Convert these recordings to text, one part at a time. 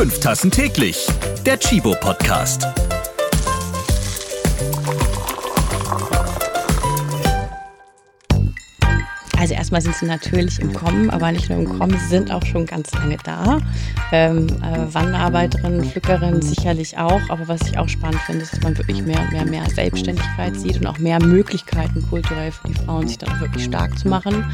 Fünf Tassen täglich. Der Chibo Podcast. Also erstmal sind sie natürlich im Kommen, aber nicht nur im Kommen, sie sind auch schon ganz lange da. Ähm, äh, Wanderarbeiterinnen, Pflückerinnen sicherlich auch, aber was ich auch spannend finde, ist, dass man wirklich mehr und mehr, mehr Selbstständigkeit sieht und auch mehr Möglichkeiten kulturell für die Frauen, sich dann auch wirklich stark zu machen.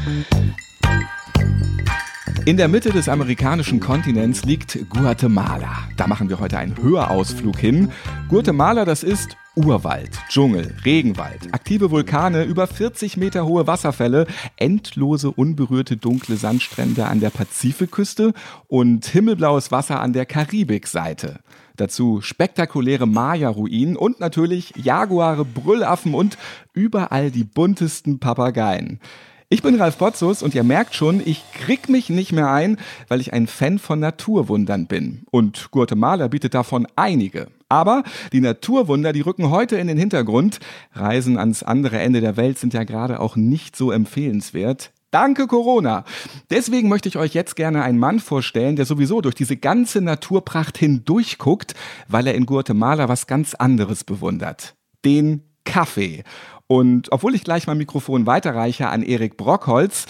In der Mitte des amerikanischen Kontinents liegt Guatemala. Da machen wir heute einen Hörausflug hin. Guatemala, das ist Urwald, Dschungel, Regenwald, aktive Vulkane, über 40 Meter hohe Wasserfälle, endlose unberührte dunkle Sandstrände an der Pazifikküste und himmelblaues Wasser an der Karibikseite. Dazu spektakuläre Maya-Ruinen und natürlich Jaguare, Brüllaffen und überall die buntesten Papageien. Ich bin Ralf Potzus und ihr merkt schon, ich krieg mich nicht mehr ein, weil ich ein Fan von Naturwundern bin. Und Guatemala bietet davon einige. Aber die Naturwunder, die rücken heute in den Hintergrund. Reisen ans andere Ende der Welt sind ja gerade auch nicht so empfehlenswert. Danke Corona. Deswegen möchte ich euch jetzt gerne einen Mann vorstellen, der sowieso durch diese ganze Naturpracht hindurchguckt, weil er in Guatemala was ganz anderes bewundert. Den Kaffee. Und obwohl ich gleich mein Mikrofon weiterreiche an Erik Brockholz,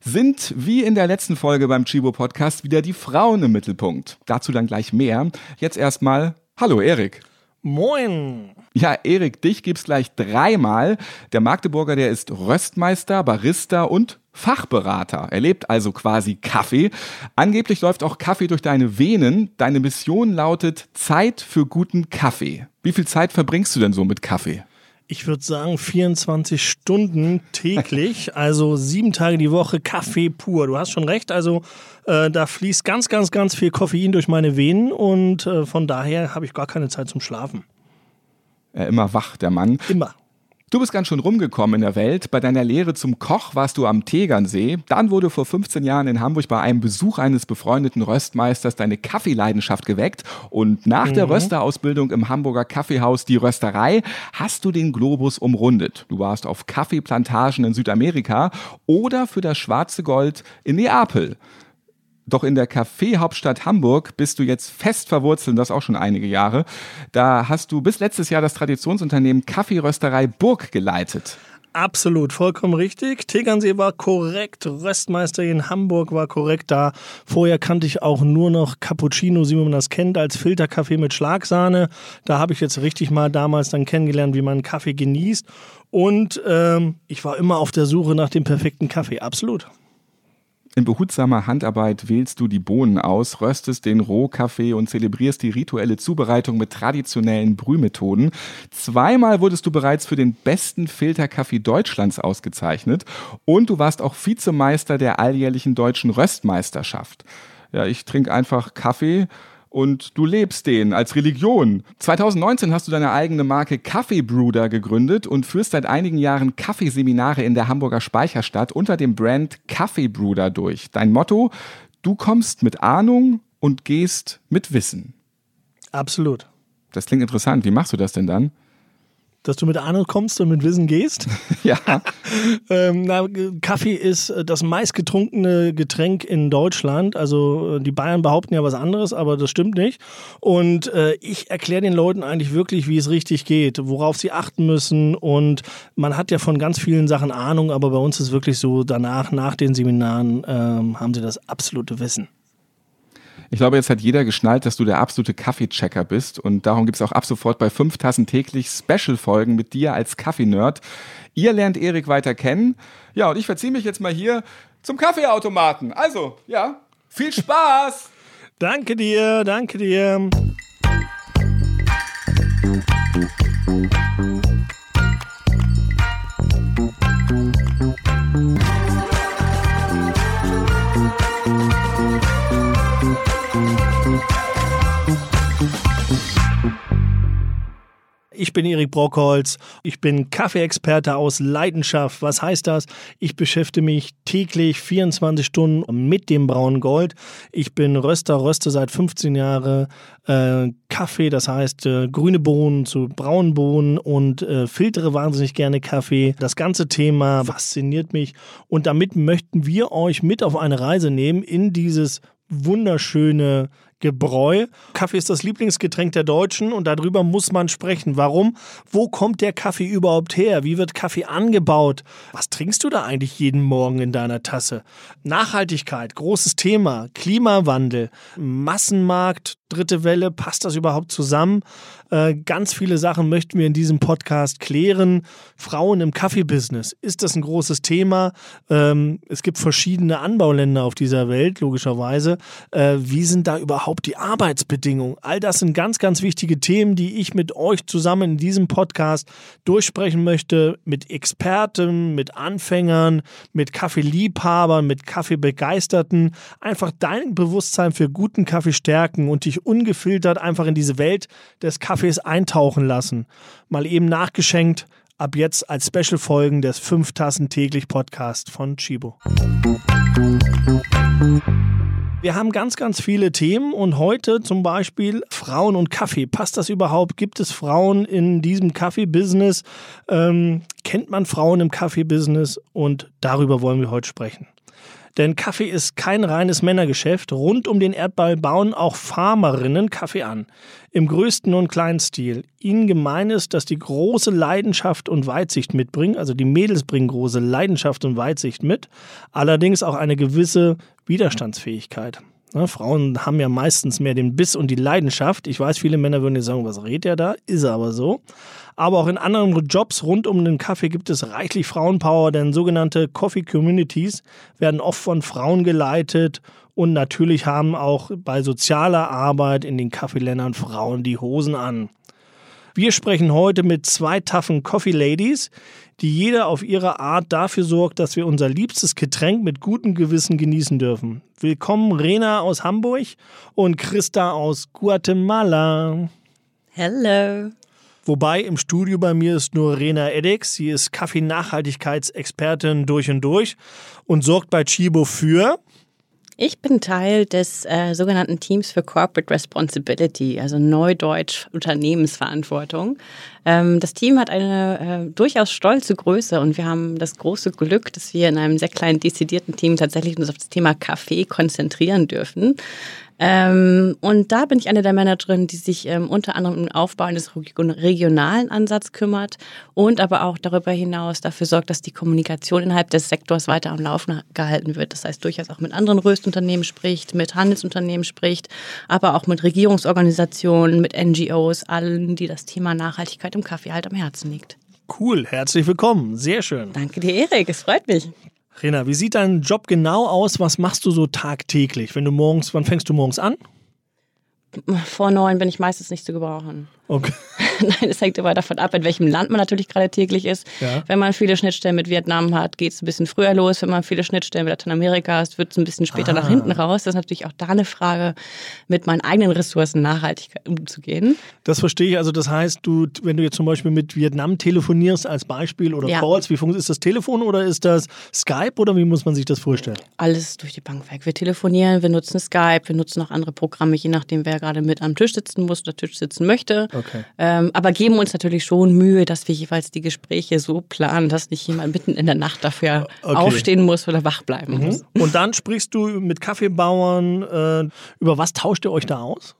sind wie in der letzten Folge beim Chibo Podcast wieder die Frauen im Mittelpunkt. Dazu dann gleich mehr. Jetzt erstmal Hallo Erik. Moin. Ja, Erik, dich gibt's gleich dreimal. Der Magdeburger, der ist Röstmeister, Barista und Fachberater. Er lebt also quasi Kaffee. Angeblich läuft auch Kaffee durch deine Venen. Deine Mission lautet Zeit für guten Kaffee. Wie viel Zeit verbringst du denn so mit Kaffee? Ich würde sagen 24 Stunden täglich, also sieben Tage die Woche Kaffee pur. Du hast schon recht, also äh, da fließt ganz, ganz, ganz viel Koffein durch meine Venen und äh, von daher habe ich gar keine Zeit zum Schlafen. Er immer wach, der Mann. Immer. Du bist ganz schön rumgekommen in der Welt. Bei deiner Lehre zum Koch warst du am Tegernsee. Dann wurde vor 15 Jahren in Hamburg bei einem Besuch eines befreundeten Röstmeisters deine Kaffeeleidenschaft geweckt. Und nach mhm. der Rösterausbildung im Hamburger Kaffeehaus Die Rösterei hast du den Globus umrundet. Du warst auf Kaffeeplantagen in Südamerika oder für das schwarze Gold in Neapel. Doch in der Kaffeehauptstadt Hamburg bist du jetzt fest verwurzelt, das auch schon einige Jahre. Da hast du bis letztes Jahr das Traditionsunternehmen Kaffeerösterei Burg geleitet. Absolut, vollkommen richtig. Tegernsee war korrekt, Röstmeister in Hamburg war korrekt da. Vorher kannte ich auch nur noch Cappuccino, wie man das kennt, als Filterkaffee mit Schlagsahne. Da habe ich jetzt richtig mal damals dann kennengelernt, wie man Kaffee genießt. Und ähm, ich war immer auf der Suche nach dem perfekten Kaffee, absolut. In behutsamer Handarbeit wählst du die Bohnen aus, röstest den Rohkaffee und zelebrierst die rituelle Zubereitung mit traditionellen Brühmethoden. Zweimal wurdest du bereits für den besten Filterkaffee Deutschlands ausgezeichnet und du warst auch Vizemeister der alljährlichen deutschen Röstmeisterschaft. Ja, ich trinke einfach Kaffee und du lebst den als Religion. 2019 hast du deine eigene Marke Kaffeebruder gegründet und führst seit einigen Jahren Kaffeeseminare in der Hamburger Speicherstadt unter dem Brand Kaffeebruder durch. Dein Motto, du kommst mit Ahnung und gehst mit Wissen. Absolut. Das klingt interessant. Wie machst du das denn dann? Dass du mit Ahnung kommst und mit Wissen gehst. ja. ähm, na, Kaffee ist äh, das meistgetrunkene Getränk in Deutschland. Also äh, die Bayern behaupten ja was anderes, aber das stimmt nicht. Und äh, ich erkläre den Leuten eigentlich wirklich, wie es richtig geht, worauf sie achten müssen. Und man hat ja von ganz vielen Sachen Ahnung, aber bei uns ist wirklich so, danach, nach den Seminaren, ähm, haben sie das absolute Wissen. Ich glaube, jetzt hat jeder geschnallt, dass du der absolute Kaffeechecker bist und darum gibt es auch ab sofort bei fünf Tassen täglich Special-Folgen mit dir als Kaffee-Nerd. Ihr lernt Erik weiter kennen. Ja, und ich verziehe mich jetzt mal hier zum Kaffeeautomaten. Also, ja, viel Spaß! danke dir, danke dir. Ich bin Erik Brockholz. Ich bin Kaffeeexperte aus Leidenschaft. Was heißt das? Ich beschäftige mich täglich 24 Stunden mit dem braunen Gold. Ich bin Röster, röste seit 15 Jahren äh, Kaffee, das heißt äh, grüne Bohnen zu braunen Bohnen und äh, filtere wahnsinnig gerne Kaffee. Das ganze Thema fasziniert mich und damit möchten wir euch mit auf eine Reise nehmen in dieses wunderschöne Gebräu. Kaffee ist das Lieblingsgetränk der Deutschen und darüber muss man sprechen. Warum? Wo kommt der Kaffee überhaupt her? Wie wird Kaffee angebaut? Was trinkst du da eigentlich jeden Morgen in deiner Tasse? Nachhaltigkeit, großes Thema. Klimawandel, Massenmarkt, dritte Welle, passt das überhaupt zusammen? Äh, ganz viele Sachen möchten wir in diesem Podcast klären. Frauen im Kaffeebusiness, ist das ein großes Thema? Ähm, es gibt verschiedene Anbauländer auf dieser Welt, logischerweise. Äh, wie sind da überhaupt die Arbeitsbedingungen? All das sind ganz, ganz wichtige Themen, die ich mit euch zusammen in diesem Podcast durchsprechen möchte. Mit Experten, mit Anfängern, mit Kaffeeliebhabern, mit Kaffeebegeisterten. Einfach dein Bewusstsein für guten Kaffee stärken und dich ungefiltert einfach in diese Welt des Kaffees eintauchen lassen. Mal eben nachgeschenkt ab jetzt als Special-Folgen des 5 Tassen täglich Podcast von Chibo. Wir haben ganz, ganz viele Themen und heute zum Beispiel Frauen und Kaffee. Passt das überhaupt? Gibt es Frauen in diesem Kaffee-Business? Ähm, kennt man Frauen im Kaffee-Business? Und darüber wollen wir heute sprechen. Denn Kaffee ist kein reines Männergeschäft. Rund um den Erdball bauen auch Farmerinnen Kaffee an. Im größten und kleinen Stil. Ihnen gemein ist, dass die große Leidenschaft und Weitsicht mitbringen. Also die Mädels bringen große Leidenschaft und Weitsicht mit. Allerdings auch eine gewisse Widerstandsfähigkeit. Ne, Frauen haben ja meistens mehr den Biss und die Leidenschaft. Ich weiß, viele Männer würden jetzt sagen, was redet er da? Ist aber so. Aber auch in anderen Jobs rund um den Kaffee gibt es reichlich Frauenpower, denn sogenannte Coffee Communities werden oft von Frauen geleitet und natürlich haben auch bei sozialer Arbeit in den Kaffeeländern Frauen die Hosen an. Wir sprechen heute mit zwei taffen Coffee Ladies, die jeder auf ihre Art dafür sorgt, dass wir unser liebstes Getränk mit gutem Gewissen genießen dürfen. Willkommen Rena aus Hamburg und Christa aus Guatemala. Hello. Wobei im Studio bei mir ist nur Rena Eddix. Sie ist Kaffee-Nachhaltigkeitsexpertin durch und durch und sorgt bei Chibo für ich bin Teil des äh, sogenannten Teams für Corporate Responsibility, also Neudeutsch Unternehmensverantwortung. Ähm, das Team hat eine äh, durchaus stolze Größe und wir haben das große Glück, dass wir in einem sehr kleinen, dezidierten Team tatsächlich uns auf das Thema Kaffee konzentrieren dürfen. Ähm, und da bin ich eine der Managerinnen, die sich ähm, unter anderem im Aufbau eines regionalen Ansatzes kümmert und aber auch darüber hinaus dafür sorgt, dass die Kommunikation innerhalb des Sektors weiter am Laufen gehalten wird. Das heißt, durchaus auch mit anderen Röstunternehmen spricht, mit Handelsunternehmen spricht, aber auch mit Regierungsorganisationen, mit NGOs, allen, die das Thema Nachhaltigkeit im Kaffee halt am Herzen liegt. Cool, herzlich willkommen. Sehr schön. Danke dir, Erik. Es freut mich. Rena, wie sieht dein Job genau aus? Was machst du so tagtäglich? Wenn du morgens, wann fängst du morgens an? Vor neun bin ich meistens nicht zu gebrauchen. Okay. Nein, es hängt immer davon ab, in welchem Land man natürlich gerade täglich ist. Ja. Wenn man viele Schnittstellen mit Vietnam hat, geht es ein bisschen früher los. Wenn man viele Schnittstellen mit Lateinamerika hat, wird es ein bisschen später ah. nach hinten raus. Das ist natürlich auch da eine Frage, mit meinen eigenen Ressourcen nachhaltig umzugehen. Das verstehe ich. Also das heißt, du, wenn du jetzt zum Beispiel mit Vietnam telefonierst als Beispiel oder ja. Calls, wie funktioniert ist das Telefon oder ist das Skype oder wie muss man sich das vorstellen? Alles durch die Bank weg. Wir telefonieren, wir nutzen Skype, wir nutzen auch andere Programme, je nachdem, wer gerade mit am Tisch sitzen muss oder Tisch sitzen möchte. Okay. Ähm, aber geben uns natürlich schon Mühe, dass wir jeweils die Gespräche so planen, dass nicht jemand mitten in der Nacht dafür okay. aufstehen muss oder wach bleiben mhm. muss. Und dann sprichst du mit Kaffeebauern. Äh, über was tauscht ihr euch da aus?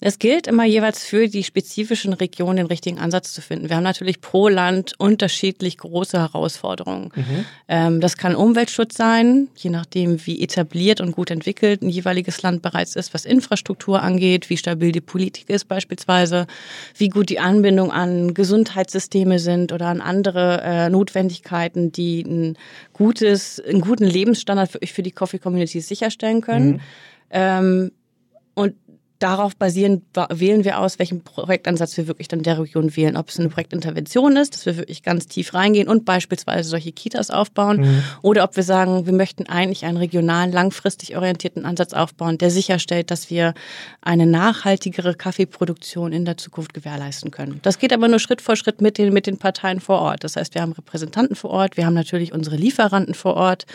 Es gilt immer jeweils für die spezifischen Regionen den richtigen Ansatz zu finden. Wir haben natürlich pro Land unterschiedlich große Herausforderungen. Mhm. Ähm, das kann Umweltschutz sein, je nachdem, wie etabliert und gut entwickelt ein jeweiliges Land bereits ist, was Infrastruktur angeht, wie stabil die Politik ist beispielsweise, wie gut die Anbindung an Gesundheitssysteme sind oder an andere äh, Notwendigkeiten, die ein gutes, einen guten Lebensstandard für, für die Coffee Community sicherstellen können. Mhm. Ähm, und darauf basierend wählen wir aus, welchen Projektansatz wir wirklich dann der Region wählen. Ob es eine Projektintervention ist, dass wir wirklich ganz tief reingehen und beispielsweise solche Kitas aufbauen. Mhm. Oder ob wir sagen, wir möchten eigentlich einen regionalen, langfristig orientierten Ansatz aufbauen, der sicherstellt, dass wir eine nachhaltigere Kaffeeproduktion in der Zukunft gewährleisten können. Das geht aber nur Schritt vor Schritt mit den, mit den Parteien vor Ort. Das heißt, wir haben Repräsentanten vor Ort, wir haben natürlich unsere Lieferanten vor Ort.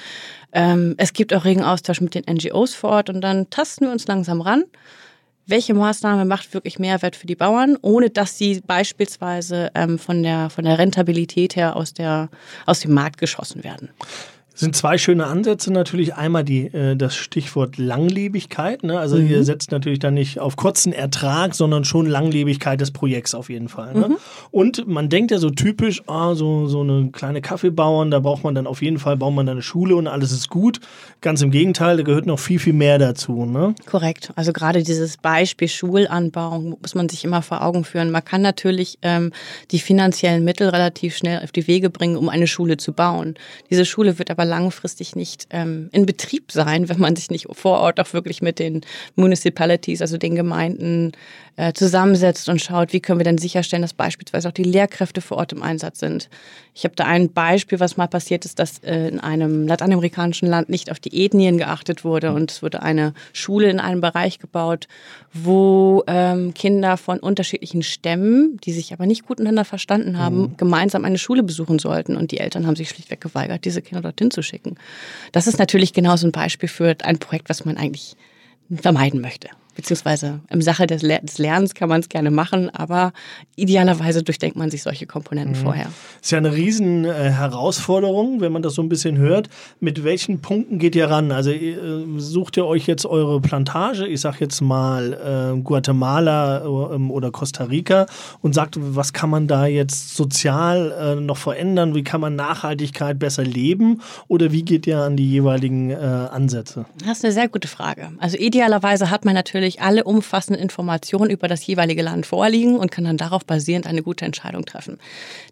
Ähm, es gibt auch regen Austausch mit den NGOs vor Ort und dann tasten wir uns langsam ran welche Maßnahme macht wirklich Mehrwert für die Bauern, ohne dass sie beispielsweise ähm, von, der, von der Rentabilität her aus, der, aus dem Markt geschossen werden. Sind zwei schöne Ansätze natürlich. Einmal die, äh, das Stichwort Langlebigkeit. Ne? Also mhm. ihr setzt natürlich dann nicht auf kurzen Ertrag, sondern schon Langlebigkeit des Projekts auf jeden Fall. Ne? Mhm. Und man denkt ja so typisch, ah, so, so eine kleine Kaffeebauern, da braucht man dann auf jeden Fall, baut man dann eine Schule und alles ist gut. Ganz im Gegenteil, da gehört noch viel, viel mehr dazu. Ne? Korrekt. Also gerade dieses Beispiel Schulanbau muss man sich immer vor Augen führen. Man kann natürlich ähm, die finanziellen Mittel relativ schnell auf die Wege bringen, um eine Schule zu bauen. Diese Schule wird aber langfristig nicht ähm, in Betrieb sein, wenn man sich nicht vor Ort auch wirklich mit den Municipalities, also den Gemeinden, äh, zusammensetzt und schaut, wie können wir denn sicherstellen, dass beispielsweise auch die Lehrkräfte vor Ort im Einsatz sind. Ich habe da ein Beispiel, was mal passiert ist, dass äh, in einem lateinamerikanischen Land nicht auf die Ethnien geachtet wurde und es wurde eine Schule in einem Bereich gebaut, wo ähm, Kinder von unterschiedlichen Stämmen, die sich aber nicht gut miteinander verstanden haben, mhm. gemeinsam eine Schule besuchen sollten und die Eltern haben sich schlichtweg geweigert, diese Kinder dorthin zu schicken. Das ist natürlich genauso ein Beispiel für ein Projekt, was man eigentlich vermeiden möchte beziehungsweise im Sache des, des Lernens kann man es gerne machen, aber idealerweise durchdenkt man sich solche Komponenten mhm. vorher. Ist ja eine riesen äh, Herausforderung, wenn man das so ein bisschen hört. Mit welchen Punkten geht ihr ran? Also äh, sucht ihr euch jetzt eure Plantage, ich sag jetzt mal äh, Guatemala äh, oder Costa Rica und sagt, was kann man da jetzt sozial äh, noch verändern? Wie kann man Nachhaltigkeit besser leben? Oder wie geht ihr an die jeweiligen äh, Ansätze? Das ist eine sehr gute Frage. Also idealerweise hat man natürlich natürlich alle umfassenden Informationen über das jeweilige Land vorliegen und kann dann darauf basierend eine gute Entscheidung treffen.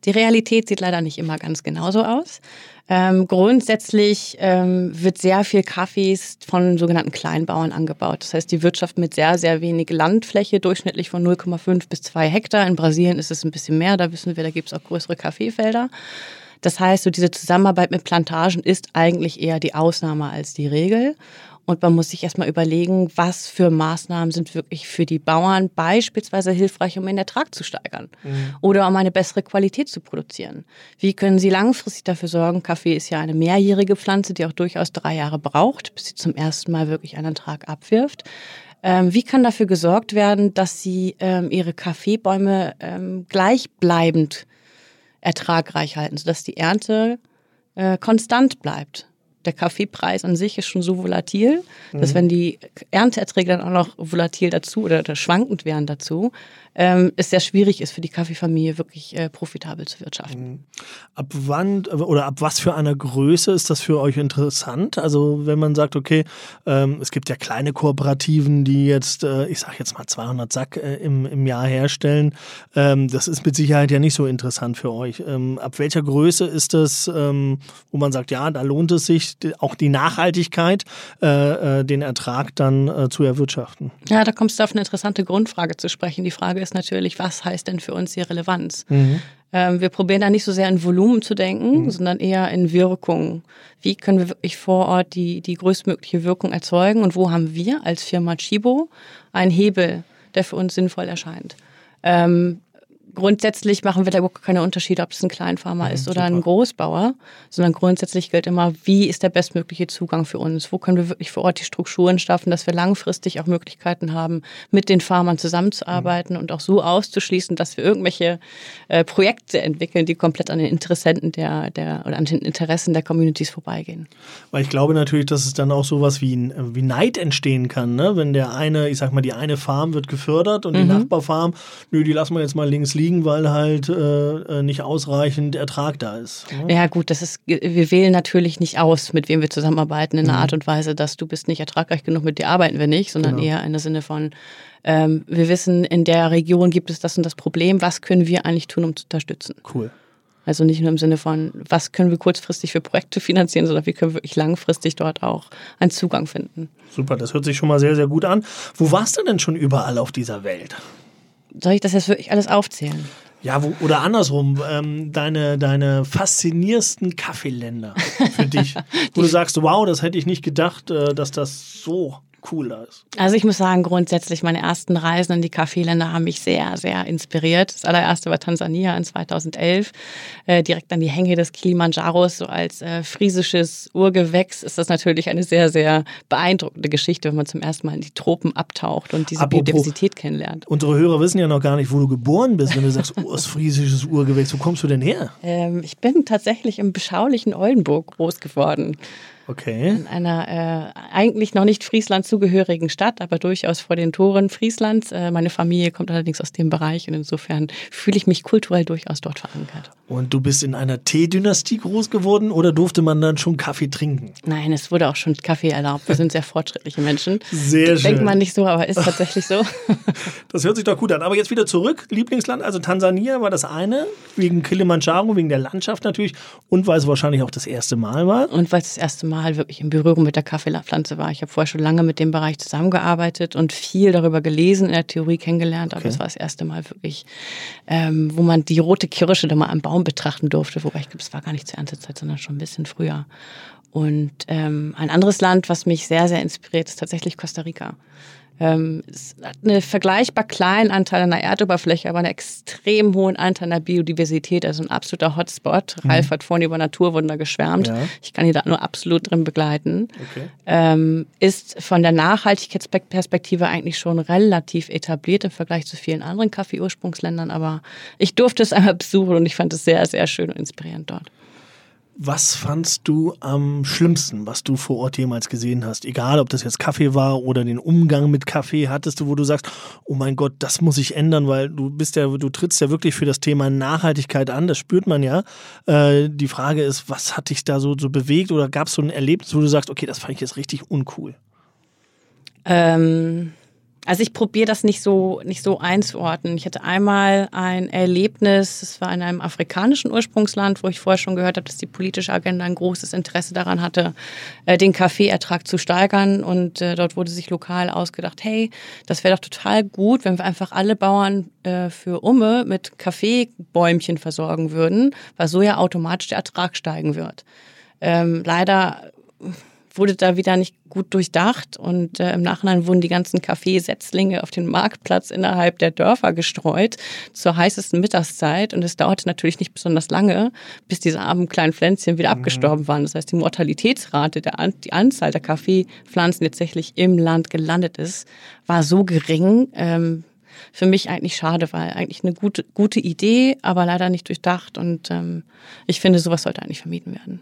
Die Realität sieht leider nicht immer ganz genauso aus. Ähm, grundsätzlich ähm, wird sehr viel Kaffees von sogenannten Kleinbauern angebaut. Das heißt, die Wirtschaft mit sehr, sehr wenig Landfläche, durchschnittlich von 0,5 bis 2 Hektar. In Brasilien ist es ein bisschen mehr, da wissen wir, da gibt es auch größere Kaffeefelder. Das heißt, so diese Zusammenarbeit mit Plantagen ist eigentlich eher die Ausnahme als die Regel. Und man muss sich erstmal überlegen, was für Maßnahmen sind wirklich für die Bauern beispielsweise hilfreich, um den Ertrag zu steigern mhm. oder um eine bessere Qualität zu produzieren. Wie können sie langfristig dafür sorgen? Kaffee ist ja eine mehrjährige Pflanze, die auch durchaus drei Jahre braucht, bis sie zum ersten Mal wirklich einen Ertrag abwirft. Ähm, wie kann dafür gesorgt werden, dass sie ähm, ihre Kaffeebäume ähm, gleichbleibend ertragreich halten, sodass die Ernte äh, konstant bleibt? Der Kaffeepreis an sich ist schon so volatil, dass mhm. wenn die Ernteerträge dann auch noch volatil dazu oder, oder schwankend wären dazu, ähm, es sehr schwierig ist für die Kaffeefamilie wirklich äh, profitabel zu wirtschaften. Mhm. Ab wann oder ab was für einer Größe ist das für euch interessant? Also wenn man sagt, okay, ähm, es gibt ja kleine Kooperativen, die jetzt, äh, ich sage jetzt mal 200 Sack äh, im, im Jahr herstellen, ähm, das ist mit Sicherheit ja nicht so interessant für euch. Ähm, ab welcher Größe ist das, ähm, wo man sagt, ja, da lohnt es sich auch die Nachhaltigkeit, äh, äh, den Ertrag dann äh, zu erwirtschaften? Ja, da kommst du auf eine interessante Grundfrage zu sprechen. Die Frage ist natürlich, was heißt denn für uns die Relevanz? Mhm. Ähm, wir probieren da nicht so sehr in Volumen zu denken, mhm. sondern eher in Wirkung. Wie können wir wirklich vor Ort die, die größtmögliche Wirkung erzeugen und wo haben wir als Firma Chibo einen Hebel, der für uns sinnvoll erscheint? Ähm, grundsätzlich machen wir da überhaupt keine Unterschiede, ob es ein Kleinfarmer mhm, ist oder super. ein Großbauer, sondern grundsätzlich gilt immer, wie ist der bestmögliche Zugang für uns? Wo können wir wirklich vor Ort die Strukturen schaffen, dass wir langfristig auch Möglichkeiten haben, mit den Farmern zusammenzuarbeiten mhm. und auch so auszuschließen, dass wir irgendwelche äh, Projekte entwickeln, die komplett an den Interessenten der, der oder an den Interessen der Communities vorbeigehen. Weil ich glaube natürlich, dass es dann auch sowas wie, wie Neid entstehen kann, ne? wenn der eine, ich sag mal, die eine Farm wird gefördert und mhm. die Nachbarfarm, nö, die lassen wir jetzt mal links liegen, weil halt äh, äh, nicht ausreichend Ertrag da ist. Ne? Ja gut, das ist, wir wählen natürlich nicht aus, mit wem wir zusammenarbeiten in mhm. einer Art und Weise, dass du bist nicht ertragreich genug, mit dir arbeiten wir nicht, sondern genau. eher in der Sinne von, ähm, wir wissen, in der Region gibt es das und das Problem, was können wir eigentlich tun, um zu unterstützen? Cool. Also nicht nur im Sinne von, was können wir kurzfristig für Projekte finanzieren, sondern wie können wir wirklich langfristig dort auch einen Zugang finden. Super, das hört sich schon mal sehr, sehr gut an. Wo warst du denn schon überall auf dieser Welt? Soll ich das jetzt wirklich alles aufzählen? Ja, wo, oder andersrum, ähm, deine, deine faszinierendsten Kaffeeländer für dich, wo du sagst, wow, das hätte ich nicht gedacht, äh, dass das so cool da ist. Also ich muss sagen, grundsätzlich meine ersten Reisen in die Kaffeeländer haben mich sehr, sehr inspiriert. Das allererste war Tansania in 2011, äh, direkt an die Hänge des Kilimanjaros. So als äh, friesisches Urgewächs ist das natürlich eine sehr, sehr beeindruckende Geschichte, wenn man zum ersten Mal in die Tropen abtaucht und diese Apropos, Biodiversität kennenlernt. Unsere Hörer wissen ja noch gar nicht, wo du geboren bist. Wenn du sagst, ostfriesisches Urgewächs. Wo kommst du denn her? Ähm, ich bin tatsächlich im beschaulichen Oldenburg groß geworden. Okay. In einer äh, eigentlich noch nicht Friesland zugehörigen Stadt, aber durchaus vor den Toren Frieslands. Äh, meine Familie kommt allerdings aus dem Bereich und insofern fühle ich mich kulturell durchaus dort verankert. Und du bist in einer Teedynastie groß geworden oder durfte man dann schon Kaffee trinken? Nein, es wurde auch schon Kaffee erlaubt. Wir sind sehr fortschrittliche Menschen. Sehr schön. Denkt man nicht so, aber ist tatsächlich so. Das hört sich doch gut an. Aber jetzt wieder zurück. Lieblingsland, also Tansania war das eine, wegen Kilimanjaro, wegen der Landschaft natürlich und weil es wahrscheinlich auch das erste Mal war. Und weil es das erste Mal wirklich in Berührung mit der Kaffeepflanze war. Ich habe vorher schon lange mit dem Bereich zusammengearbeitet und viel darüber gelesen, in der Theorie kennengelernt, aber es okay. war das erste Mal wirklich, ähm, wo man die rote Kirsche da mal am Baum betrachten durfte. Wobei ich glaube, es war gar nicht zur Erntezeit, sondern schon ein bisschen früher. Und ähm, ein anderes Land, was mich sehr, sehr inspiriert, ist tatsächlich Costa Rica. Ähm, es hat einen vergleichbar kleinen Anteil an der Erdoberfläche, aber einen extrem hohen Anteil an der Biodiversität, also ein absoluter Hotspot. Mhm. Ralf hat vorhin über Naturwunder geschwärmt. Ja. Ich kann ihn da nur absolut drin begleiten. Okay. Ähm, ist von der Nachhaltigkeitsperspektive eigentlich schon relativ etabliert im Vergleich zu vielen anderen Kaffeeursprungsländern, aber ich durfte es einmal besuchen und ich fand es sehr, sehr schön und inspirierend dort. Was fandst du am schlimmsten, was du vor Ort jemals gesehen hast? Egal, ob das jetzt Kaffee war oder den Umgang mit Kaffee hattest du, wo du sagst, oh mein Gott, das muss ich ändern, weil du bist ja, du trittst ja wirklich für das Thema Nachhaltigkeit an, das spürt man ja. Äh, die Frage ist, was hat dich da so, so bewegt oder gab es so ein Erlebnis, wo du sagst, okay, das fand ich jetzt richtig uncool? Ähm, also ich probiere das nicht so, nicht so einzuordnen. Ich hatte einmal ein Erlebnis, es war in einem afrikanischen Ursprungsland, wo ich vorher schon gehört habe, dass die politische Agenda ein großes Interesse daran hatte, äh, den Kaffeeertrag zu steigern. Und äh, dort wurde sich lokal ausgedacht, hey, das wäre doch total gut, wenn wir einfach alle Bauern äh, für Umme mit Kaffeebäumchen versorgen würden, weil so ja automatisch der Ertrag steigen wird. Ähm, leider wurde da wieder nicht gut durchdacht und äh, im Nachhinein wurden die ganzen Kaffeesetzlinge auf den Marktplatz innerhalb der Dörfer gestreut zur heißesten Mittagszeit und es dauerte natürlich nicht besonders lange, bis diese armen kleinen Pflänzchen wieder mhm. abgestorben waren. Das heißt, die Mortalitätsrate, der, die Anzahl der Kaffeepflanzen, die tatsächlich im Land gelandet ist, war so gering. Ähm, für mich eigentlich schade, weil eigentlich eine gute, gute Idee, aber leider nicht durchdacht und ähm, ich finde, sowas sollte eigentlich vermieden werden.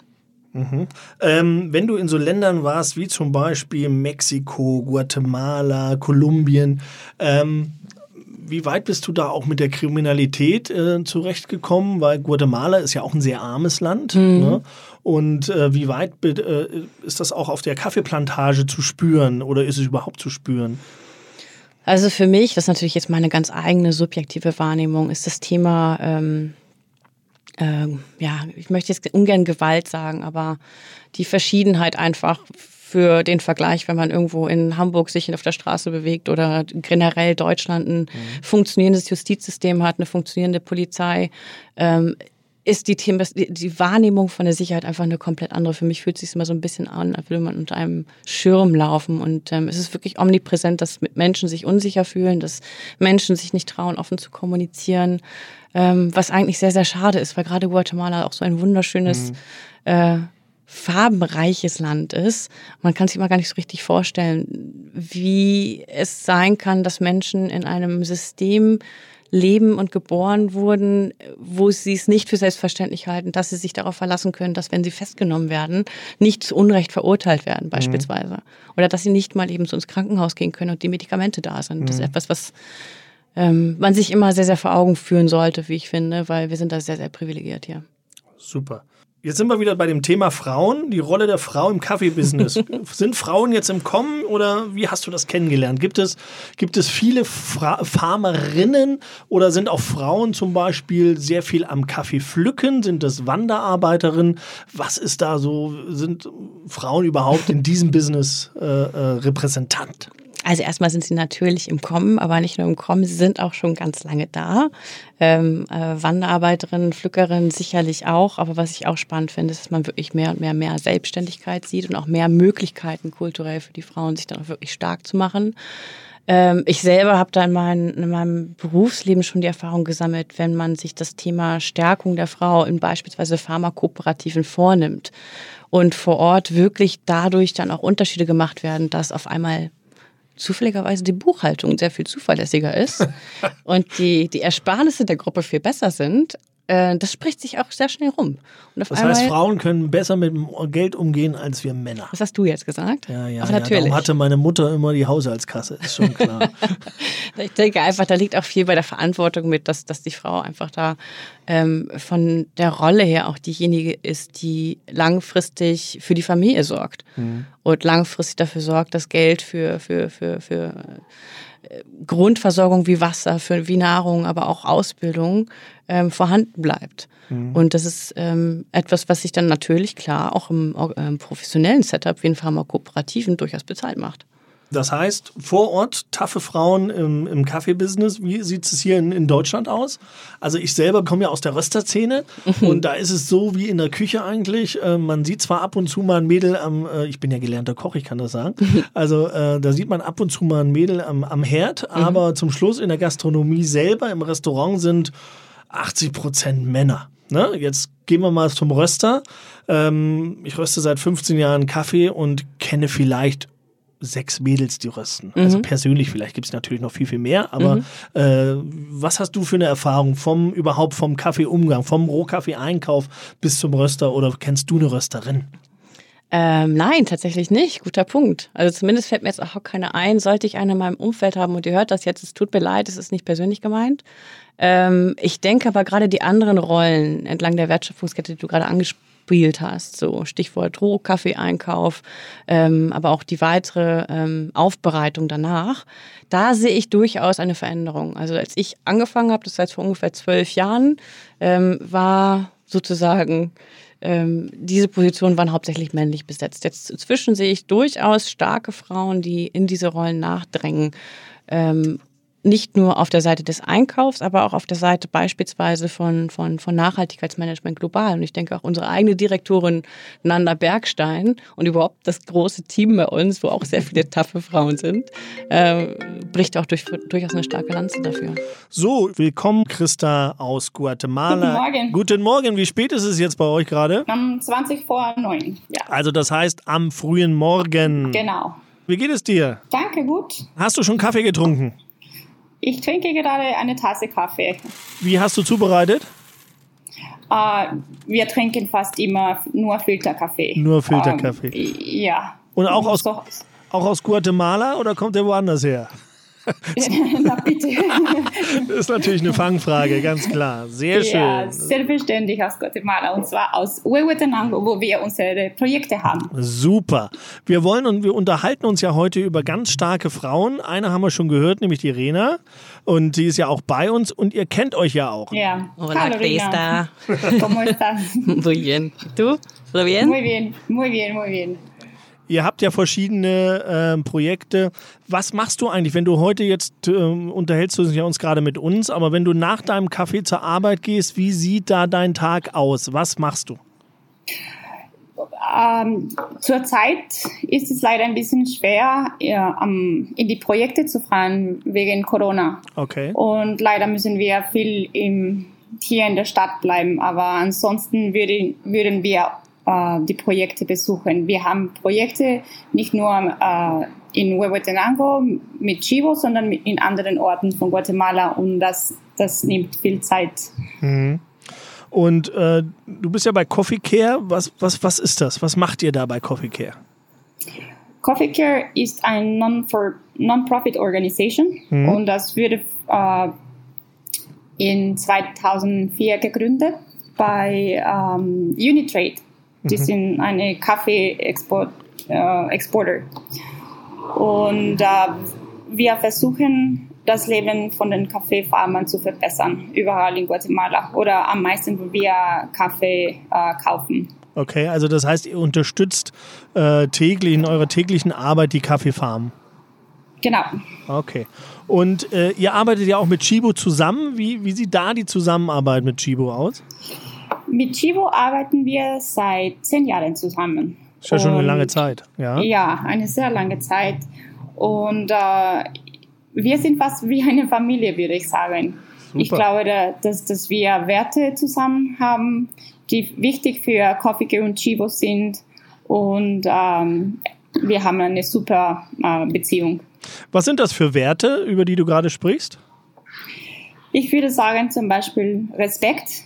Mhm. Ähm, wenn du in so Ländern warst wie zum Beispiel Mexiko, Guatemala, Kolumbien, ähm, wie weit bist du da auch mit der Kriminalität äh, zurechtgekommen? Weil Guatemala ist ja auch ein sehr armes Land. Mhm. Ne? Und äh, wie weit äh, ist das auch auf der Kaffeeplantage zu spüren oder ist es überhaupt zu spüren? Also für mich, das ist natürlich jetzt meine ganz eigene subjektive Wahrnehmung, ist das Thema ähm, ähm, ja, ich möchte jetzt ungern Gewalt sagen, aber die Verschiedenheit einfach für den Vergleich, wenn man irgendwo in Hamburg sich auf der Straße bewegt oder generell Deutschland ein mhm. funktionierendes Justizsystem hat, eine funktionierende Polizei, ähm, ist die, Thema, die Wahrnehmung von der Sicherheit einfach eine komplett andere. Für mich fühlt es sich immer so ein bisschen an, als würde man unter einem Schirm laufen. Und ähm, es ist wirklich omnipräsent, dass Menschen sich unsicher fühlen, dass Menschen sich nicht trauen, offen zu kommunizieren. Ähm, was eigentlich sehr, sehr schade ist, weil gerade Guatemala auch so ein wunderschönes, mhm. äh, farbenreiches Land ist. Man kann sich immer gar nicht so richtig vorstellen, wie es sein kann, dass Menschen in einem System leben und geboren wurden, wo sie es nicht für selbstverständlich halten, dass sie sich darauf verlassen können, dass wenn sie festgenommen werden, nicht zu Unrecht verurteilt werden beispielsweise. Mhm. Oder dass sie nicht mal eben so ins Krankenhaus gehen können und die Medikamente da sind. Mhm. Das ist mhm. etwas, was ähm, man sich immer sehr, sehr vor Augen führen sollte, wie ich finde, weil wir sind da sehr, sehr privilegiert hier. Super. Jetzt sind wir wieder bei dem Thema Frauen, die Rolle der Frau im Kaffeebusiness. sind Frauen jetzt im Kommen oder wie hast du das kennengelernt? Gibt es, gibt es viele Fra Farmerinnen oder sind auch Frauen zum Beispiel sehr viel am Kaffee pflücken? Sind das Wanderarbeiterinnen? Was ist da so? Sind Frauen überhaupt in diesem Business äh, äh, repräsentant? Also erstmal sind sie natürlich im Kommen, aber nicht nur im Kommen, sie sind auch schon ganz lange da. Ähm, äh, Wanderarbeiterinnen, Pflückerinnen sicherlich auch, aber was ich auch spannend finde, ist, dass man wirklich mehr und mehr mehr Selbstständigkeit sieht und auch mehr Möglichkeiten kulturell für die Frauen, sich dann auch wirklich stark zu machen. Ähm, ich selber habe da in, mein, in meinem Berufsleben schon die Erfahrung gesammelt, wenn man sich das Thema Stärkung der Frau in beispielsweise Pharmakooperativen vornimmt und vor Ort wirklich dadurch dann auch Unterschiede gemacht werden, dass auf einmal zufälligerweise die Buchhaltung sehr viel zuverlässiger ist und die, die Ersparnisse der Gruppe viel besser sind, äh, das spricht sich auch sehr schnell rum. das heißt, Frauen können besser mit Geld umgehen als wir Männer. Was hast du jetzt gesagt? Ja, ja, Ach, ja natürlich. Darum hatte meine Mutter immer die Haushaltskasse, ist schon klar. ich denke einfach, da liegt auch viel bei der Verantwortung mit, dass, dass die Frau einfach da ähm, von der Rolle her auch diejenige ist, die langfristig für die Familie sorgt mhm. und langfristig dafür sorgt, dass Geld für, für, für, für Grundversorgung wie Wasser, für, wie Nahrung, aber auch Ausbildung ähm, vorhanden bleibt. Mhm. Und das ist ähm, etwas, was sich dann natürlich klar auch im, im professionellen Setup wie in Pharmakooperativen durchaus bezahlt macht. Das heißt, vor Ort taffe Frauen im, im Kaffeebusiness. Wie sieht es hier in, in, Deutschland aus? Also ich selber komme ja aus der Rösterszene mhm. und da ist es so wie in der Küche eigentlich. Äh, man sieht zwar ab und zu mal ein Mädel am, äh, ich bin ja gelernter Koch, ich kann das sagen. Mhm. Also äh, da sieht man ab und zu mal ein Mädel am, am Herd, mhm. aber zum Schluss in der Gastronomie selber, im Restaurant sind 80 Prozent Männer. Ne? Jetzt gehen wir mal zum Röster. Ähm, ich röste seit 15 Jahren Kaffee und kenne vielleicht sechs Mädels, die rösten. Also mhm. Also persönlich, vielleicht gibt es natürlich noch viel, viel mehr, aber mhm. äh, was hast du für eine Erfahrung vom überhaupt vom Kaffeeumgang, vom Rohkaffee-Einkauf bis zum Röster oder kennst du eine Rösterin? Ähm, nein, tatsächlich nicht. Guter Punkt. Also zumindest fällt mir jetzt auch keine ein. Sollte ich eine in meinem Umfeld haben und ihr hört das jetzt, es tut mir leid, es ist nicht persönlich gemeint. Ähm, ich denke aber gerade die anderen Rollen entlang der Wertschöpfungskette, die du gerade angesprochen gespielt hast. So Stichwort Rohkaffee-Einkauf, ähm, aber auch die weitere ähm, Aufbereitung danach. Da sehe ich durchaus eine Veränderung. Also als ich angefangen habe, das war jetzt vor ungefähr zwölf Jahren, ähm, war sozusagen ähm, diese Positionen waren hauptsächlich männlich besetzt. Jetzt inzwischen sehe ich durchaus starke Frauen, die in diese Rollen nachdrängen. Ähm, nicht nur auf der Seite des Einkaufs, aber auch auf der Seite beispielsweise von, von, von Nachhaltigkeitsmanagement global. Und ich denke auch unsere eigene Direktorin Nanda Bergstein und überhaupt das große Team bei uns, wo auch sehr viele taffe Frauen sind, äh, bricht auch durch, durchaus eine starke Lanze dafür. So, willkommen Christa aus Guatemala. Guten Morgen. Guten Morgen. Wie spät ist es jetzt bei euch gerade? Um 20 vor 9. Ja. Also das heißt am frühen Morgen. Genau. Wie geht es dir? Danke, gut. Hast du schon Kaffee getrunken? Ich trinke gerade eine Tasse Kaffee. Wie hast du zubereitet? Uh, wir trinken fast immer nur Filterkaffee. Nur Filterkaffee. Ähm, ja. Und auch aus, auch aus Guatemala oder kommt der woanders her? Na bitte. Das ist natürlich eine Fangfrage, ganz klar. Sehr schön. Ja, selbstverständlich aus Guatemala und zwar aus Huehuetenango, wo wir unsere Projekte haben. Super. Wir wollen und wir unterhalten uns ja heute über ganz starke Frauen. Eine haben wir schon gehört, nämlich die Rena. Und die ist ja auch bei uns und ihr kennt euch ja auch. Ja. Hola, Hallo, Krista. ¿Cómo estás? Muy bien. ¿Tú? ¿Todo bien? Muy bien, muy bien, muy bien. Ihr habt ja verschiedene äh, Projekte. Was machst du eigentlich, wenn du heute jetzt äh, unterhältst du dich ja uns gerade mit uns, aber wenn du nach deinem Kaffee zur Arbeit gehst, wie sieht da dein Tag aus? Was machst du? Ähm, zurzeit ist es leider ein bisschen schwer, ja, um, in die Projekte zu fahren wegen Corona. Okay. Und leider müssen wir viel im, hier in der Stadt bleiben. Aber ansonsten würde, würden wir äh, die Projekte besuchen. Wir haben Projekte nicht nur äh, in Huehuetenango mit Chivo, sondern in anderen Orten von Guatemala und das, das nimmt viel Zeit. Mhm. Und äh, du bist ja bei Coffee Care. Was, was, was ist das? Was macht ihr da bei Coffee Care? Coffee Care ist eine Non-Profit Organisation mhm. und das wurde äh, in 2004 gegründet bei ähm, Unitrade. Die mhm. sind eine Kaffee-Exporter. Äh, und äh, wir versuchen, das Leben von den Kaffeefarmern zu verbessern, überall in Guatemala oder am meisten, wo wir Kaffee äh, kaufen. Okay, also das heißt, ihr unterstützt äh, täglich in eurer täglichen Arbeit die Kaffeefarmen. Genau. Okay. Und äh, ihr arbeitet ja auch mit Chibo zusammen. Wie, wie sieht da die Zusammenarbeit mit Chibo aus? Mit Chivo arbeiten wir seit zehn Jahren zusammen. Ist ja schon eine lange Zeit, ja? Ja, eine sehr lange Zeit. Und äh, wir sind fast wie eine Familie, würde ich sagen. Super. Ich glaube, dass, dass wir Werte zusammen haben, die wichtig für Coffee und Chivo sind. Und ähm, wir haben eine super äh, Beziehung. Was sind das für Werte, über die du gerade sprichst? Ich würde sagen zum Beispiel Respekt.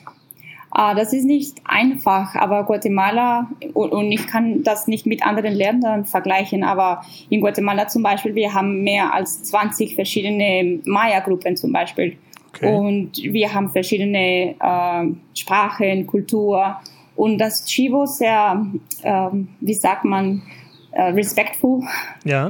Äh, das ist nicht einfach, aber Guatemala, und ich kann das nicht mit anderen Ländern vergleichen, aber in Guatemala zum Beispiel, wir haben mehr als 20 verschiedene Maya-Gruppen zum Beispiel. Okay. Und wir haben verschiedene äh, Sprachen, Kultur. Und das Chivo sehr, äh, wie sagt man, äh, respectful. Ja.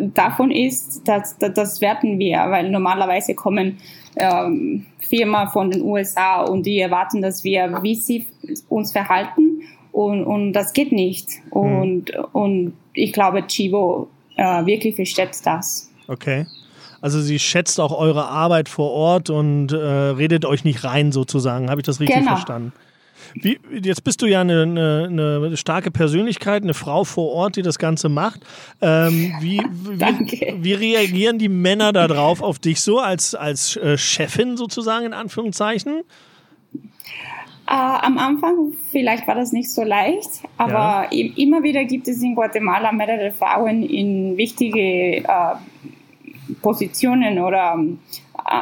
Davon ist, dass, dass das werten wir, weil normalerweise kommen ähm, Firma von den USA und die erwarten, dass wir, wie sie uns verhalten und, und das geht nicht. Und, hm. und ich glaube, Chivo äh, wirklich versteht das. Okay. Also sie schätzt auch eure Arbeit vor Ort und äh, redet euch nicht rein sozusagen. Habe ich das richtig genau. verstanden? Wie, jetzt bist du ja eine, eine, eine, starke Persönlichkeit, eine Frau vor Ort, die das Ganze macht. Ähm, wie, wie, wie, reagieren die Männer darauf auf dich so als, als äh, Chefin sozusagen in Anführungszeichen? Äh, am Anfang vielleicht war das nicht so leicht, aber ja. immer wieder gibt es in Guatemala mehrere Frauen in wichtige äh, Positionen oder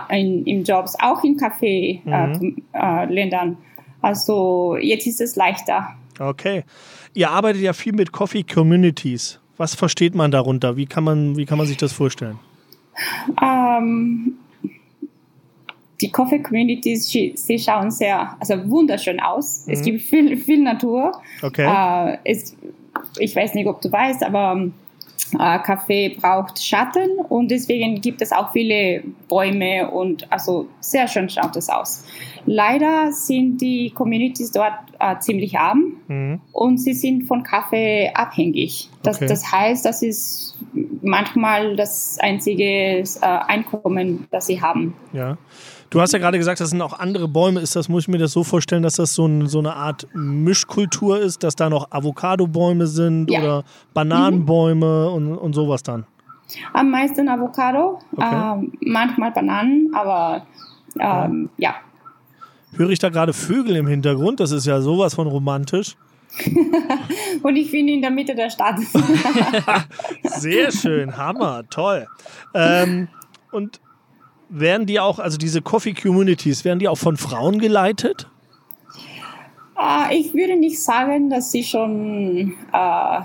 äh, in, in Jobs, auch in Kaffee-Ländern. Äh, mhm. Also jetzt ist es leichter. Okay. Ihr arbeitet ja viel mit Coffee Communities. Was versteht man darunter? Wie kann man, wie kann man sich das vorstellen? Ähm, die Coffee Communities, sie schauen sehr, also wunderschön aus. Mhm. Es gibt viel, viel Natur. Okay. Äh, es, ich weiß nicht, ob du weißt, aber äh, Kaffee braucht Schatten und deswegen gibt es auch viele Bäume und also sehr schön schaut es aus. Leider sind die Communities dort äh, ziemlich arm mhm. und sie sind von Kaffee abhängig. Das, okay. das heißt, das ist manchmal das einzige äh, Einkommen, das sie haben. Ja. Du hast ja gerade gesagt, das sind auch andere Bäume. Ist das, muss ich mir das so vorstellen, dass das so, ein, so eine Art Mischkultur ist, dass da noch Avocado-Bäume sind ja. oder Bananenbäume mhm. und, und sowas dann? Am meisten Avocado, okay. äh, manchmal Bananen, aber ähm, ja. ja. Höre ich da gerade Vögel im Hintergrund? Das ist ja sowas von romantisch. und ich bin in der Mitte der Stadt. Sehr schön, Hammer, toll. Ähm, und werden die auch, also diese Coffee Communities, werden die auch von Frauen geleitet? Äh, ich würde nicht sagen, dass sie schon äh,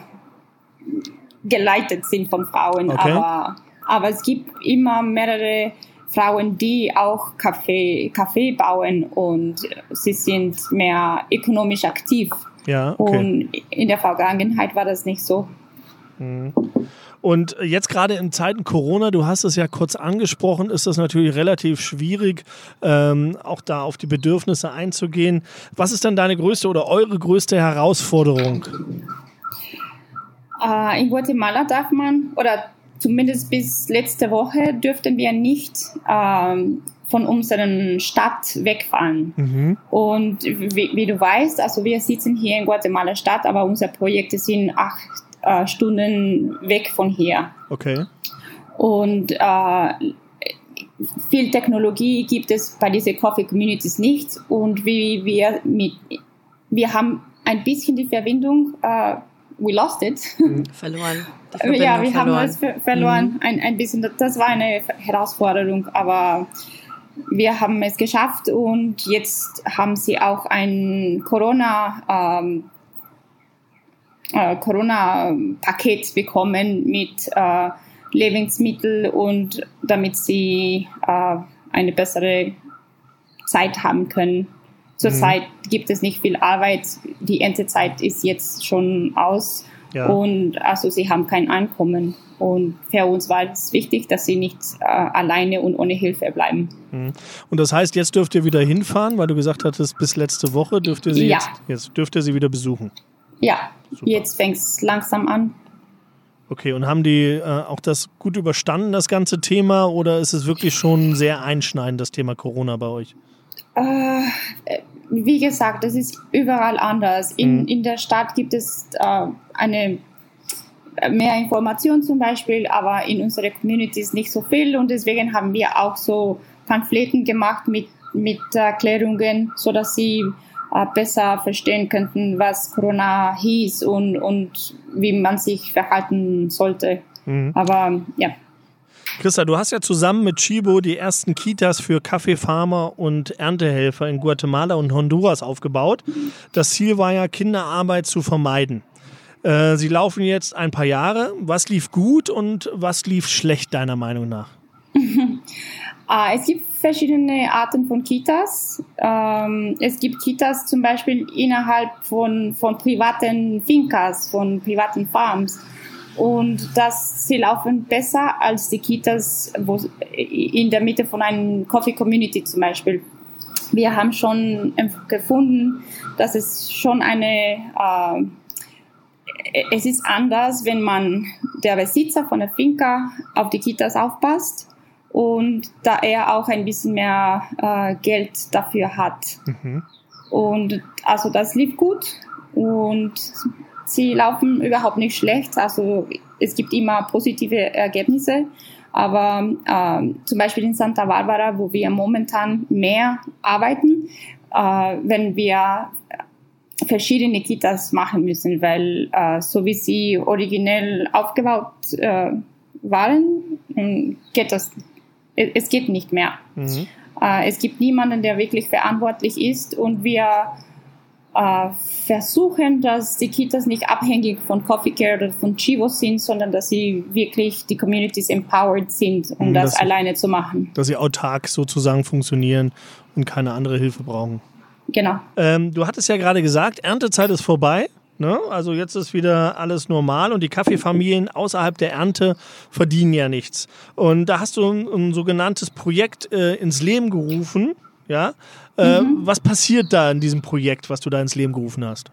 geleitet sind von Frauen, okay. aber, aber es gibt immer mehrere Frauen, die auch Kaffee, Kaffee bauen und sie sind mehr ökonomisch aktiv. Ja, okay. Und in der Vergangenheit war das nicht so. Mhm. Und jetzt gerade in Zeiten Corona, du hast es ja kurz angesprochen, ist das natürlich relativ schwierig, ähm, auch da auf die Bedürfnisse einzugehen. Was ist denn deine größte oder eure größte Herausforderung? Äh, in Guatemala darf man, oder zumindest bis letzte Woche, dürften wir nicht ähm, von unserer Stadt wegfahren. Mhm. Und wie, wie, du weißt, also wir sitzen hier in Guatemala Stadt, aber unsere Projekte sind acht äh, Stunden weg von hier. Okay. Und äh, viel Technologie gibt es bei diesen Coffee Communities nicht und wie wir mit wir haben ein bisschen die Verbindung uh, we lost it mhm. verloren ja wir verloren. haben es verloren mhm. ein, ein bisschen das war eine Herausforderung aber wir haben es geschafft und jetzt haben sie auch ein Corona ähm, äh, Corona-Paket bekommen mit äh, Lebensmitteln und damit sie äh, eine bessere Zeit haben können. Zurzeit mhm. gibt es nicht viel Arbeit. Die Erntezeit ist jetzt schon aus. Ja. Und also sie haben kein Einkommen. Und für uns war es wichtig, dass sie nicht äh, alleine und ohne Hilfe bleiben. Mhm. Und das heißt, jetzt dürft ihr wieder hinfahren, weil du gesagt hattest, bis letzte Woche dürft ihr sie ja. jetzt, jetzt dürft ihr sie wieder besuchen. Ja, Super. jetzt fängt es langsam an. Okay, und haben die äh, auch das gut überstanden, das ganze Thema, oder ist es wirklich schon sehr einschneidend, das Thema Corona bei euch? Äh, wie gesagt, das ist überall anders. In, mhm. in der Stadt gibt es äh, eine äh, mehr Information zum Beispiel, aber in unserer Community ist nicht so viel und deswegen haben wir auch so Pamphleten gemacht mit, mit Erklärungen, sodass sie äh, besser verstehen könnten, was Corona hieß und, und wie man sich verhalten sollte. Mhm. Aber ja. Christa, du hast ja zusammen mit Chibo die ersten Kitas für Kaffeefarmer und Erntehelfer in Guatemala und Honduras aufgebaut. Das Ziel war ja, Kinderarbeit zu vermeiden. Äh, sie laufen jetzt ein paar Jahre. Was lief gut und was lief schlecht deiner Meinung nach? Äh, es gibt verschiedene Arten von Kitas. Ähm, es gibt Kitas zum Beispiel innerhalb von, von privaten Fincas, von privaten Farms. Und das, sie laufen besser als die Kitas wo, in der Mitte von einem Coffee Community zum Beispiel. Wir haben schon gefunden, dass es schon eine, äh, es ist anders, wenn man der Besitzer von der Finca auf die Kitas aufpasst und da er auch ein bisschen mehr äh, Geld dafür hat. Mhm. Und also das lief gut und sie laufen überhaupt nicht schlecht. Also es gibt immer positive Ergebnisse. Aber äh, zum Beispiel in Santa Barbara, wo wir momentan mehr arbeiten, äh, wenn wir verschiedene Kitas machen müssen, weil äh, so wie sie originell aufgebaut äh, waren, geht das, es geht nicht mehr. Mhm. Äh, es gibt niemanden, der wirklich verantwortlich ist und wir äh, versuchen, dass die Kitas nicht abhängig von Coffee Care oder von Chivo sind, sondern dass sie wirklich die Communities empowered sind, um das dass alleine zu machen. Dass sie autark sozusagen funktionieren und keine andere Hilfe brauchen. Genau. Ähm, du hattest ja gerade gesagt, Erntezeit ist vorbei. Ne? Also jetzt ist wieder alles normal und die Kaffeefamilien außerhalb der Ernte verdienen ja nichts. Und da hast du ein, ein sogenanntes Projekt äh, ins Leben gerufen. Ja? Äh, mhm. Was passiert da in diesem Projekt, was du da ins Leben gerufen hast?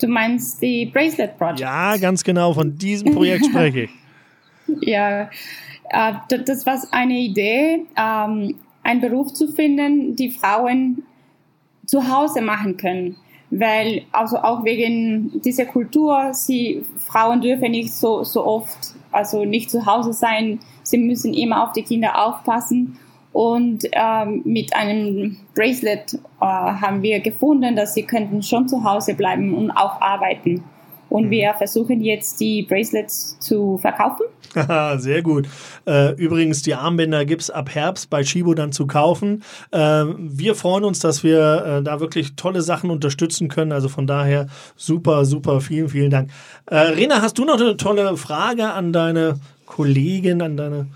Du meinst die Bracelet Project? Ja, ganz genau. Von diesem Projekt spreche ich. Ja, äh, das war eine Idee, ähm, einen Beruf zu finden, die Frauen zu Hause machen können. Weil, also auch wegen dieser Kultur, sie, Frauen dürfen nicht so, so oft, also nicht zu Hause sein. Sie müssen immer auf die Kinder aufpassen. Und ähm, mit einem Bracelet äh, haben wir gefunden, dass sie könnten schon zu Hause bleiben und auch arbeiten. Und mhm. wir versuchen jetzt die Bracelets zu verkaufen. Sehr gut. Äh, übrigens, die Armbänder gibt es ab Herbst bei Shibo dann zu kaufen. Äh, wir freuen uns, dass wir äh, da wirklich tolle Sachen unterstützen können. Also von daher super, super, vielen, vielen Dank. Rena, hast du noch eine tolle Frage an deine Kollegin, an deine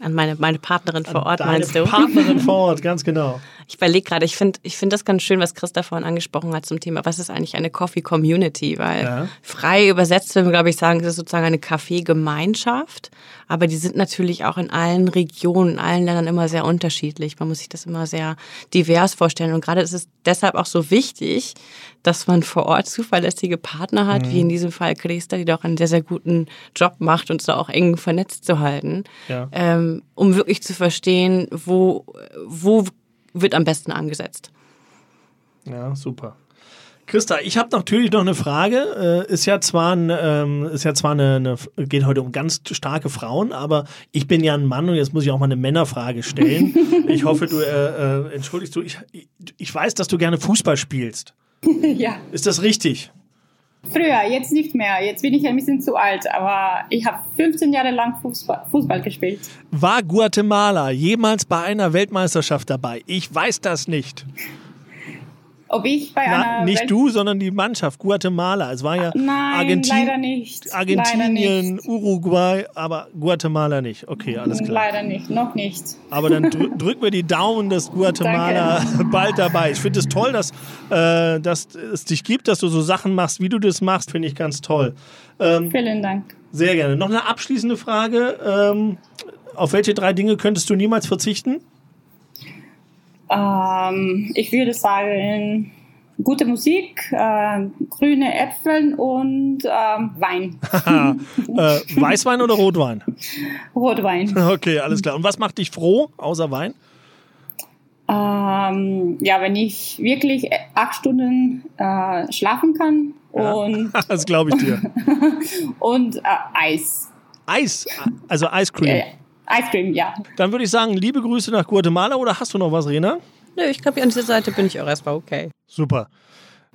an meine, meine Partnerin vor Ort, meinst du? Partnerin vor Ort, ganz genau. Ich überlege gerade, ich finde ich find das ganz schön, was Christa vorhin angesprochen hat zum Thema, was ist eigentlich eine Coffee Community? Weil ja. frei übersetzt würden wir, glaube ich, sagen, das ist sozusagen eine Kaffeegemeinschaft. Aber die sind natürlich auch in allen Regionen, in allen Ländern immer sehr unterschiedlich. Man muss sich das immer sehr divers vorstellen. Und gerade ist es deshalb auch so wichtig, dass man vor Ort zuverlässige Partner hat, mhm. wie in diesem Fall Christa, die doch einen sehr, sehr guten Job macht, uns da auch eng vernetzt zu halten, ja. ähm, um wirklich zu verstehen, wo, wo wird am besten angesetzt. Ja, super. Christa, ich habe natürlich noch eine Frage. Äh, ist ja zwar, ein, ähm, ist ja zwar eine, eine, geht heute um ganz starke Frauen, aber ich bin ja ein Mann und jetzt muss ich auch mal eine Männerfrage stellen. ich hoffe, du äh, äh, entschuldigst du. Ich, ich weiß, dass du gerne Fußball spielst. ja. Ist das richtig? Früher, jetzt nicht mehr. Jetzt bin ich ein bisschen zu alt, aber ich habe 15 Jahre lang Fußball, Fußball, gespielt. War Guatemala jemals bei einer Weltmeisterschaft dabei? Ich weiß das nicht. Ob ich bei Na, einer. Nicht Welt du, sondern die Mannschaft, Guatemala. Es war ja Nein, Argentin leider nicht. Argentinien, leider nicht. Uruguay, aber Guatemala nicht. Okay, alles klar. Leider nicht, noch nicht. Aber dann drü drücken wir die Daumen, dass Guatemala Danke. bald dabei ist. Ich finde es toll, dass, äh, dass es dich gibt, dass du so Sachen machst, wie du das machst, finde ich ganz toll. Ähm, Vielen Dank. Sehr gerne. Noch eine abschließende Frage. Ähm, auf welche drei Dinge könntest du niemals verzichten? Ähm, ich würde sagen, gute Musik, äh, grüne Äpfel und äh, Wein. äh, Weißwein oder Rotwein? Rotwein. Okay, alles klar. Und was macht dich froh, außer Wein? Ähm, ja, wenn ich wirklich acht Stunden äh, schlafen kann ja, und das glaube ich dir. und äh, Eis. Eis, also Ice Ice Cream, ja. Dann würde ich sagen, liebe Grüße nach Guatemala oder hast du noch was, Rena? Nö, ich glaube, an dieser Seite bin ich auch erstmal okay. Super.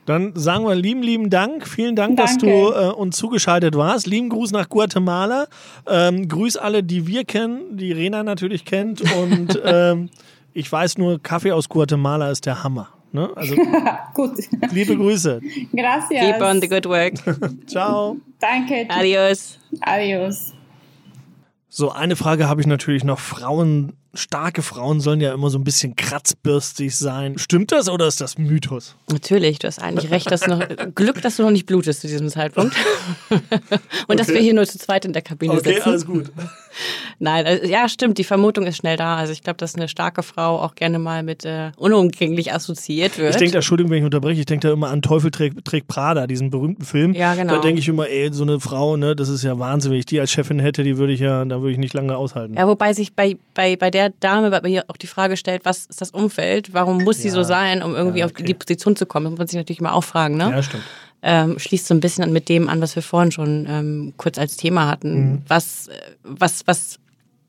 Dann sagen wir lieben, lieben Dank. Vielen Dank, dass du Danke. äh, uns zugeschaltet warst. Lieben Gruß nach Guatemala. Ähm, grüß alle, die wir kennen, die Rena natürlich kennt. Und ähm, ich weiß nur, Kaffee aus Guatemala ist der Hammer. Ne? Also Gut. liebe Grüße. Gracias. Keep on the good work. Ciao. Danke. Adios. Adios. So, eine Frage habe ich natürlich noch. Frauen, starke Frauen sollen ja immer so ein bisschen kratzbürstig sein. Stimmt das oder ist das Mythos? Natürlich, du hast eigentlich recht, dass noch, Glück, dass du noch nicht blutest zu diesem Zeitpunkt. Und dass Okay. wir hier nur zu zweit in der Kabine Okay, sitzen. alles gut. Nein, also, ja, stimmt, die Vermutung ist schnell da. Also ich glaube, dass eine starke Frau auch gerne mal mit äh, unumgänglich assoziiert wird. Ich denke, Entschuldigung, wenn ich unterbreche, ich denke da immer an Teufel trägt, trägt Prada, diesen berühmten Film. Ja, genau. Da denke ich immer, ey, so eine Frau, ne, das ist ja Wahnsinn. Wenn ich die als Chefin hätte, die würde ich ja, da würde ich nicht lange aushalten. ja, wobei sich bei, bei, bei der Dame bei mir auch die Frage stellt, was ist das Umfeld? Warum muss sie Ja. so sein, um irgendwie Ja, auf okay. die Position zu kommen? Das muss man sich natürlich mal auch fragen, ne? Ja, stimmt. ähm, schließt so ein bisschen mit dem an, was wir vorhin schon ähm, kurz als Thema hatten. Mhm. Was, was, was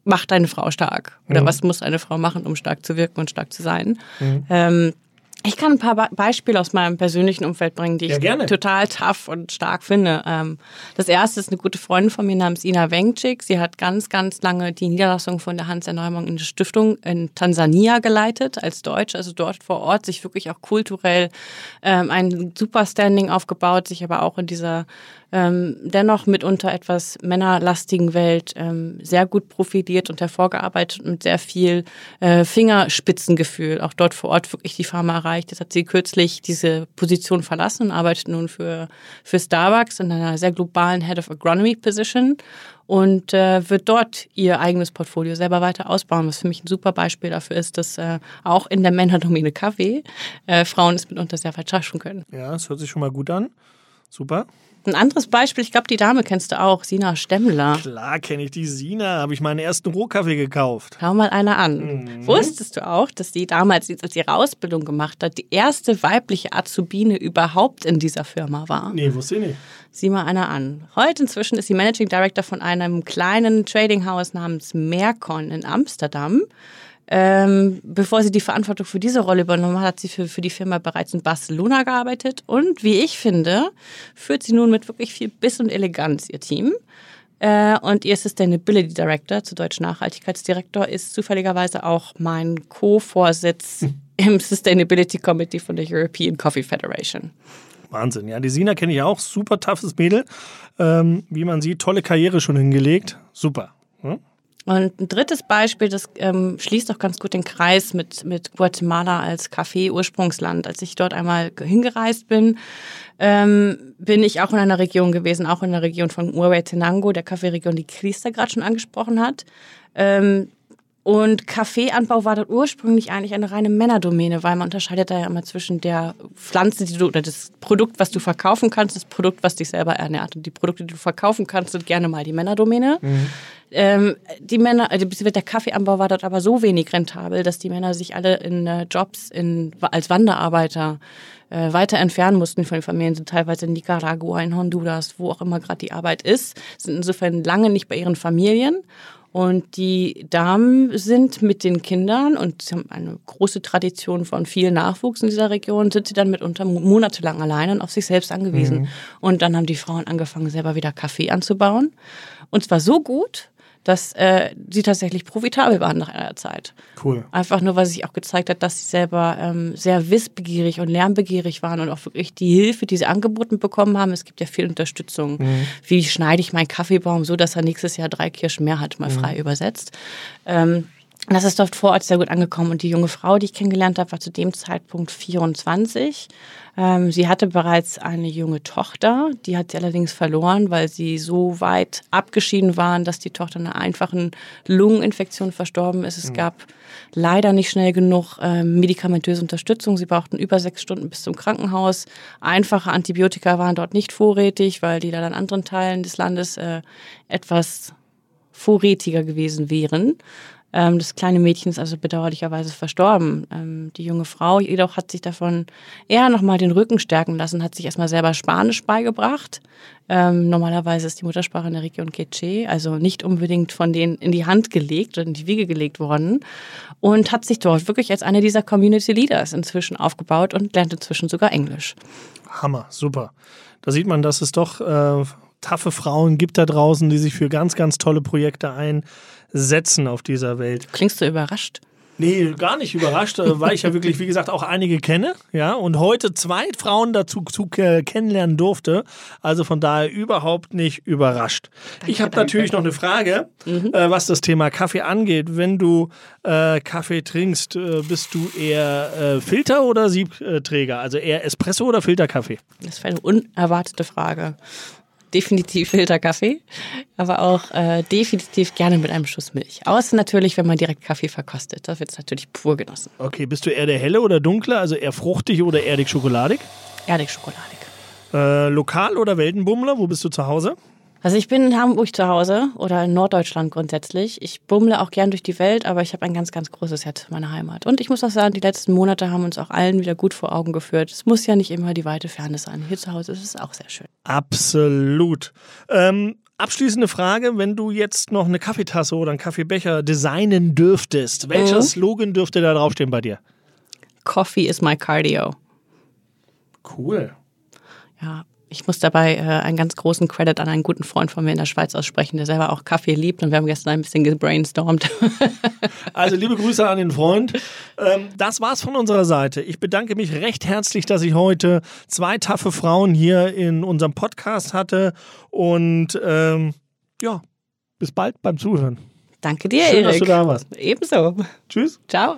macht eine Frau stark? Oder Mhm. was muss eine Frau machen, um stark zu wirken und stark zu sein? Mhm. Ähm, ich kann ein paar Be Beispiele aus meinem persönlichen Umfeld bringen, die Ja, ich gerne. total tough und stark finde. Ähm, das erste ist eine gute Freundin von mir namens Ina Wengcik. Sie hat ganz, ganz lange die Niederlassung von der Hans Erneuerung in der Stiftung in Tansania geleitet, als Deutsche, also dort vor Ort, sich wirklich auch kulturell ähm, ein super Standing aufgebaut, sich aber auch in dieser ähm, dennoch mitunter etwas männerlastigen Welt ähm, sehr gut profiliert und hervorgearbeitet und mit sehr viel äh, Fingerspitzengefühl auch dort vor Ort wirklich die Pharma erreicht. Jetzt hat sie kürzlich diese Position verlassen und arbeitet nun für, für Starbucks in einer sehr globalen Head of Agronomy Position und äh, wird dort ihr eigenes Portfolio selber weiter ausbauen, was für mich ein super Beispiel dafür ist, dass äh, auch in der Männerdomäne Kaffee äh, Frauen es mitunter sehr weit schaffen können. Ja, das hört sich schon mal gut an. Super. Ein anderes Beispiel, ich glaube, die Dame kennst du auch, Sina Stemmler. Klar kenne ich die Sina, habe ich meinen ersten Rohkaffee gekauft. Schau mal einer an. Wusstest du auch, dass die damals, als sie ihre Ausbildung gemacht hat, die erste weibliche Azubine überhaupt in dieser Firma war? Nee, wusste ich nicht. Sieh mal einer an. Heute inzwischen ist sie Managing Director von einem kleinen Tradinghaus namens Mercon in Amsterdam. Ähm, bevor sie die Verantwortung für diese Rolle übernommen hat, hat sie für, für die Firma bereits in Barcelona gearbeitet. Und wie ich finde, führt sie nun mit wirklich viel Biss und Eleganz ihr Team. Äh, und ihr Sustainability Director, zu Deutsch Nachhaltigkeitsdirektor, ist zufälligerweise auch mein Co-Vorsitz im Sustainability Committee von der European Coffee Federation. Wahnsinn. Ja, die Sina kenne ich auch. Super toughes Mädel. Ähm, wie man sieht, tolle Karriere schon hingelegt. Super. Hm? Und ein drittes Beispiel, das ähm, schließt auch ganz gut den Kreis mit, mit Guatemala als Kaffee-Ursprungsland. Als ich dort einmal hingereist bin, ähm, bin ich auch in einer Region gewesen, auch in der Region von Huehuetenango, der Kaffeeregion, die Christa gerade schon angesprochen hat. Ähm, und Kaffeeanbau war dort ursprünglich eigentlich eine reine Männerdomäne, weil man unterscheidet da ja immer zwischen der Pflanze, die du oder das Produkt, was du verkaufen kannst, das Produkt, was dich selber ernährt. Und die Produkte, die du verkaufen kannst, sind gerne mal die Männerdomäne. Ähm, die Männer, also der Kaffeeanbau war dort aber so wenig rentabel, dass die Männer sich alle in äh, Jobs in, als Wanderarbeiter äh, weiter entfernen mussten von den Familien, sind teilweise in Nicaragua, in Honduras, wo auch immer gerade die Arbeit ist, sind insofern lange nicht bei ihren Familien. Und die Damen sind mit den Kindern und sie haben eine große Tradition von viel Nachwuchs in dieser Region, sind sie dann mitunter monatelang alleine und auf sich selbst angewiesen. Und dann haben die Frauen angefangen, selber wieder Kaffee anzubauen. Und zwar so gut, dass äh, sie tatsächlich profitabel waren nach einer Zeit. Cool. Einfach nur, weil sich auch gezeigt hat, dass sie selber ähm, sehr wissbegierig und lernbegierig waren und auch wirklich die Hilfe, die sie angeboten bekommen haben. Es gibt ja viel Unterstützung. Wie schneide ich meinen Kaffeebaum so, dass er nächstes Jahr drei Kirschen mehr hat, mal frei übersetzt. Ähm, das ist dort vor Ort sehr gut angekommen. Und die junge Frau, die ich kennengelernt habe, war zu dem Zeitpunkt 24. Ähm, sie hatte bereits eine junge Tochter. Die hat sie allerdings verloren, weil sie so weit abgeschieden waren, dass die Tochter einer einfachen Lungeninfektion verstorben ist. Es gab leider nicht schnell genug ähm, medikamentöse Unterstützung. Sie brauchten über sechs Stunden bis zum Krankenhaus. Einfache Antibiotika waren dort nicht vorrätig, weil die leider in anderen Teilen des Landes äh, etwas vorrätiger gewesen wären. Ähm, das kleine Mädchen ist also bedauerlicherweise verstorben. Ähm, die junge Frau jedoch hat sich davon eher nochmal den Rücken stärken lassen, hat sich erstmal selber Spanisch beigebracht. Ähm, normalerweise ist die Muttersprache in der Region Quechua, also nicht unbedingt von denen in die Hand gelegt oder in die Wiege gelegt worden. Und hat sich dort wirklich als eine dieser Community Leaders inzwischen aufgebaut und lernt inzwischen sogar Englisch. Hammer, super. Da sieht man, dass es doch äh, taffe Frauen gibt da draußen, die sich für ganz, ganz tolle Projekte einsetzen auf dieser Welt. Klingst du überrascht? Nee, gar nicht überrascht, äh, weil ich ja wirklich, wie gesagt, auch einige kenne, ja, und heute zwei Frauen dazu zu, äh, kennenlernen durfte. Also von daher überhaupt nicht überrascht. Danke, ich habe natürlich noch eine Frage, mhm. äh, was das Thema Kaffee angeht. Wenn du äh, Kaffee trinkst, äh, bist du eher äh, Filter oder Siebträger? Also eher Espresso oder Filterkaffee? Das ist eine unerwartete Frage definitiv Filterkaffee, aber auch äh, definitiv gerne mit einem Schuss Milch. Außer natürlich, wenn man direkt Kaffee verkostet. Da wird es natürlich pur genossen. Okay, bist du eher der helle oder dunkle, also eher fruchtig oder erdig schokoladig? Erdig schokoladig. Äh, lokal oder Weltenbummler? Wo bist du zu Hause? Also ich bin in Hamburg zu Hause oder in Norddeutschland grundsätzlich. Ich bummle auch gern durch die Welt, aber ich habe ein ganz, ganz großes Herz für meine Heimat. Und ich muss auch sagen, die letzten Monate haben uns auch allen wieder gut vor Augen geführt. Es muss ja nicht immer die weite Ferne sein. Hier zu Hause ist es auch sehr schön. Absolut. Ähm, abschließende Frage, wenn du jetzt noch eine Kaffeetasse oder einen Kaffeebecher designen dürftest, welcher mhm. Slogan dürfte da draufstehen bei dir? Coffee is my cardio. Cool. Ja, ich muss dabei äh, einen ganz großen Credit an einen guten Freund von mir in der Schweiz aussprechen, der selber auch Kaffee liebt und wir haben gestern ein bisschen gebrainstormt. also liebe Grüße an den Freund. Ähm, das war's von unserer Seite. Ich bedanke mich recht herzlich, dass ich heute zwei taffe Frauen hier in unserem Podcast hatte und ähm, ja, bis bald beim Zuhören. Danke dir, Schön, Erik. dass du da warst. Ebenso. Tschüss. Ciao.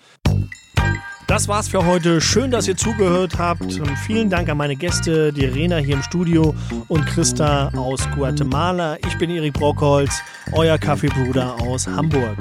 Das war's für heute. Schön, dass ihr zugehört habt. Vielen Dank an meine Gäste, die Rena hier im Studio und Christa aus Guatemala. Ich bin Erik Brockholz, euer Kaffeebruder aus Hamburg.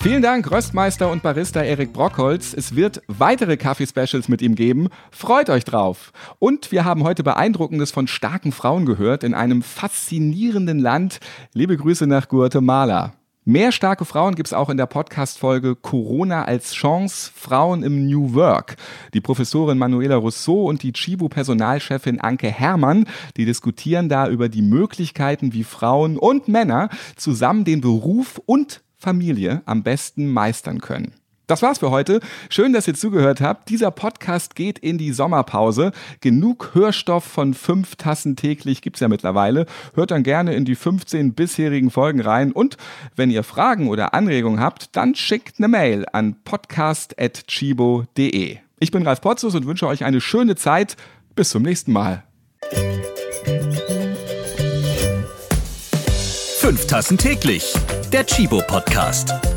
Vielen Dank, Röstmeister und Barista Erik Brockholz. Es wird weitere Kaffee-Specials mit ihm geben. Freut euch drauf. Und wir haben heute Beeindruckendes von starken Frauen gehört in einem faszinierenden Land. Liebe Grüße nach Guatemala. Mehr starke Frauen gibt es auch in der Podcast-Folge Corona als Chance, Frauen im New Work. Die Professorin Manuela Rousseau und die Chibo-Personalchefin Anke Herrmann, die diskutieren da über die Möglichkeiten, wie Frauen und Männer zusammen den Beruf und Familie am besten meistern können. Das war's für heute. Schön, dass ihr zugehört habt. Dieser Podcast geht in die Sommerpause. Genug Hörstoff von fünf Tassen täglich gibt's ja mittlerweile. Hört dann gerne in die 15 bisherigen Folgen rein. Und wenn ihr Fragen oder Anregungen habt, dann schickt eine Mail an podcast.chibo.de. Ich bin Ralf Potzus und wünsche euch eine schöne Zeit. Bis zum nächsten Mal. Fünf Tassen täglich. Der Chibo Podcast.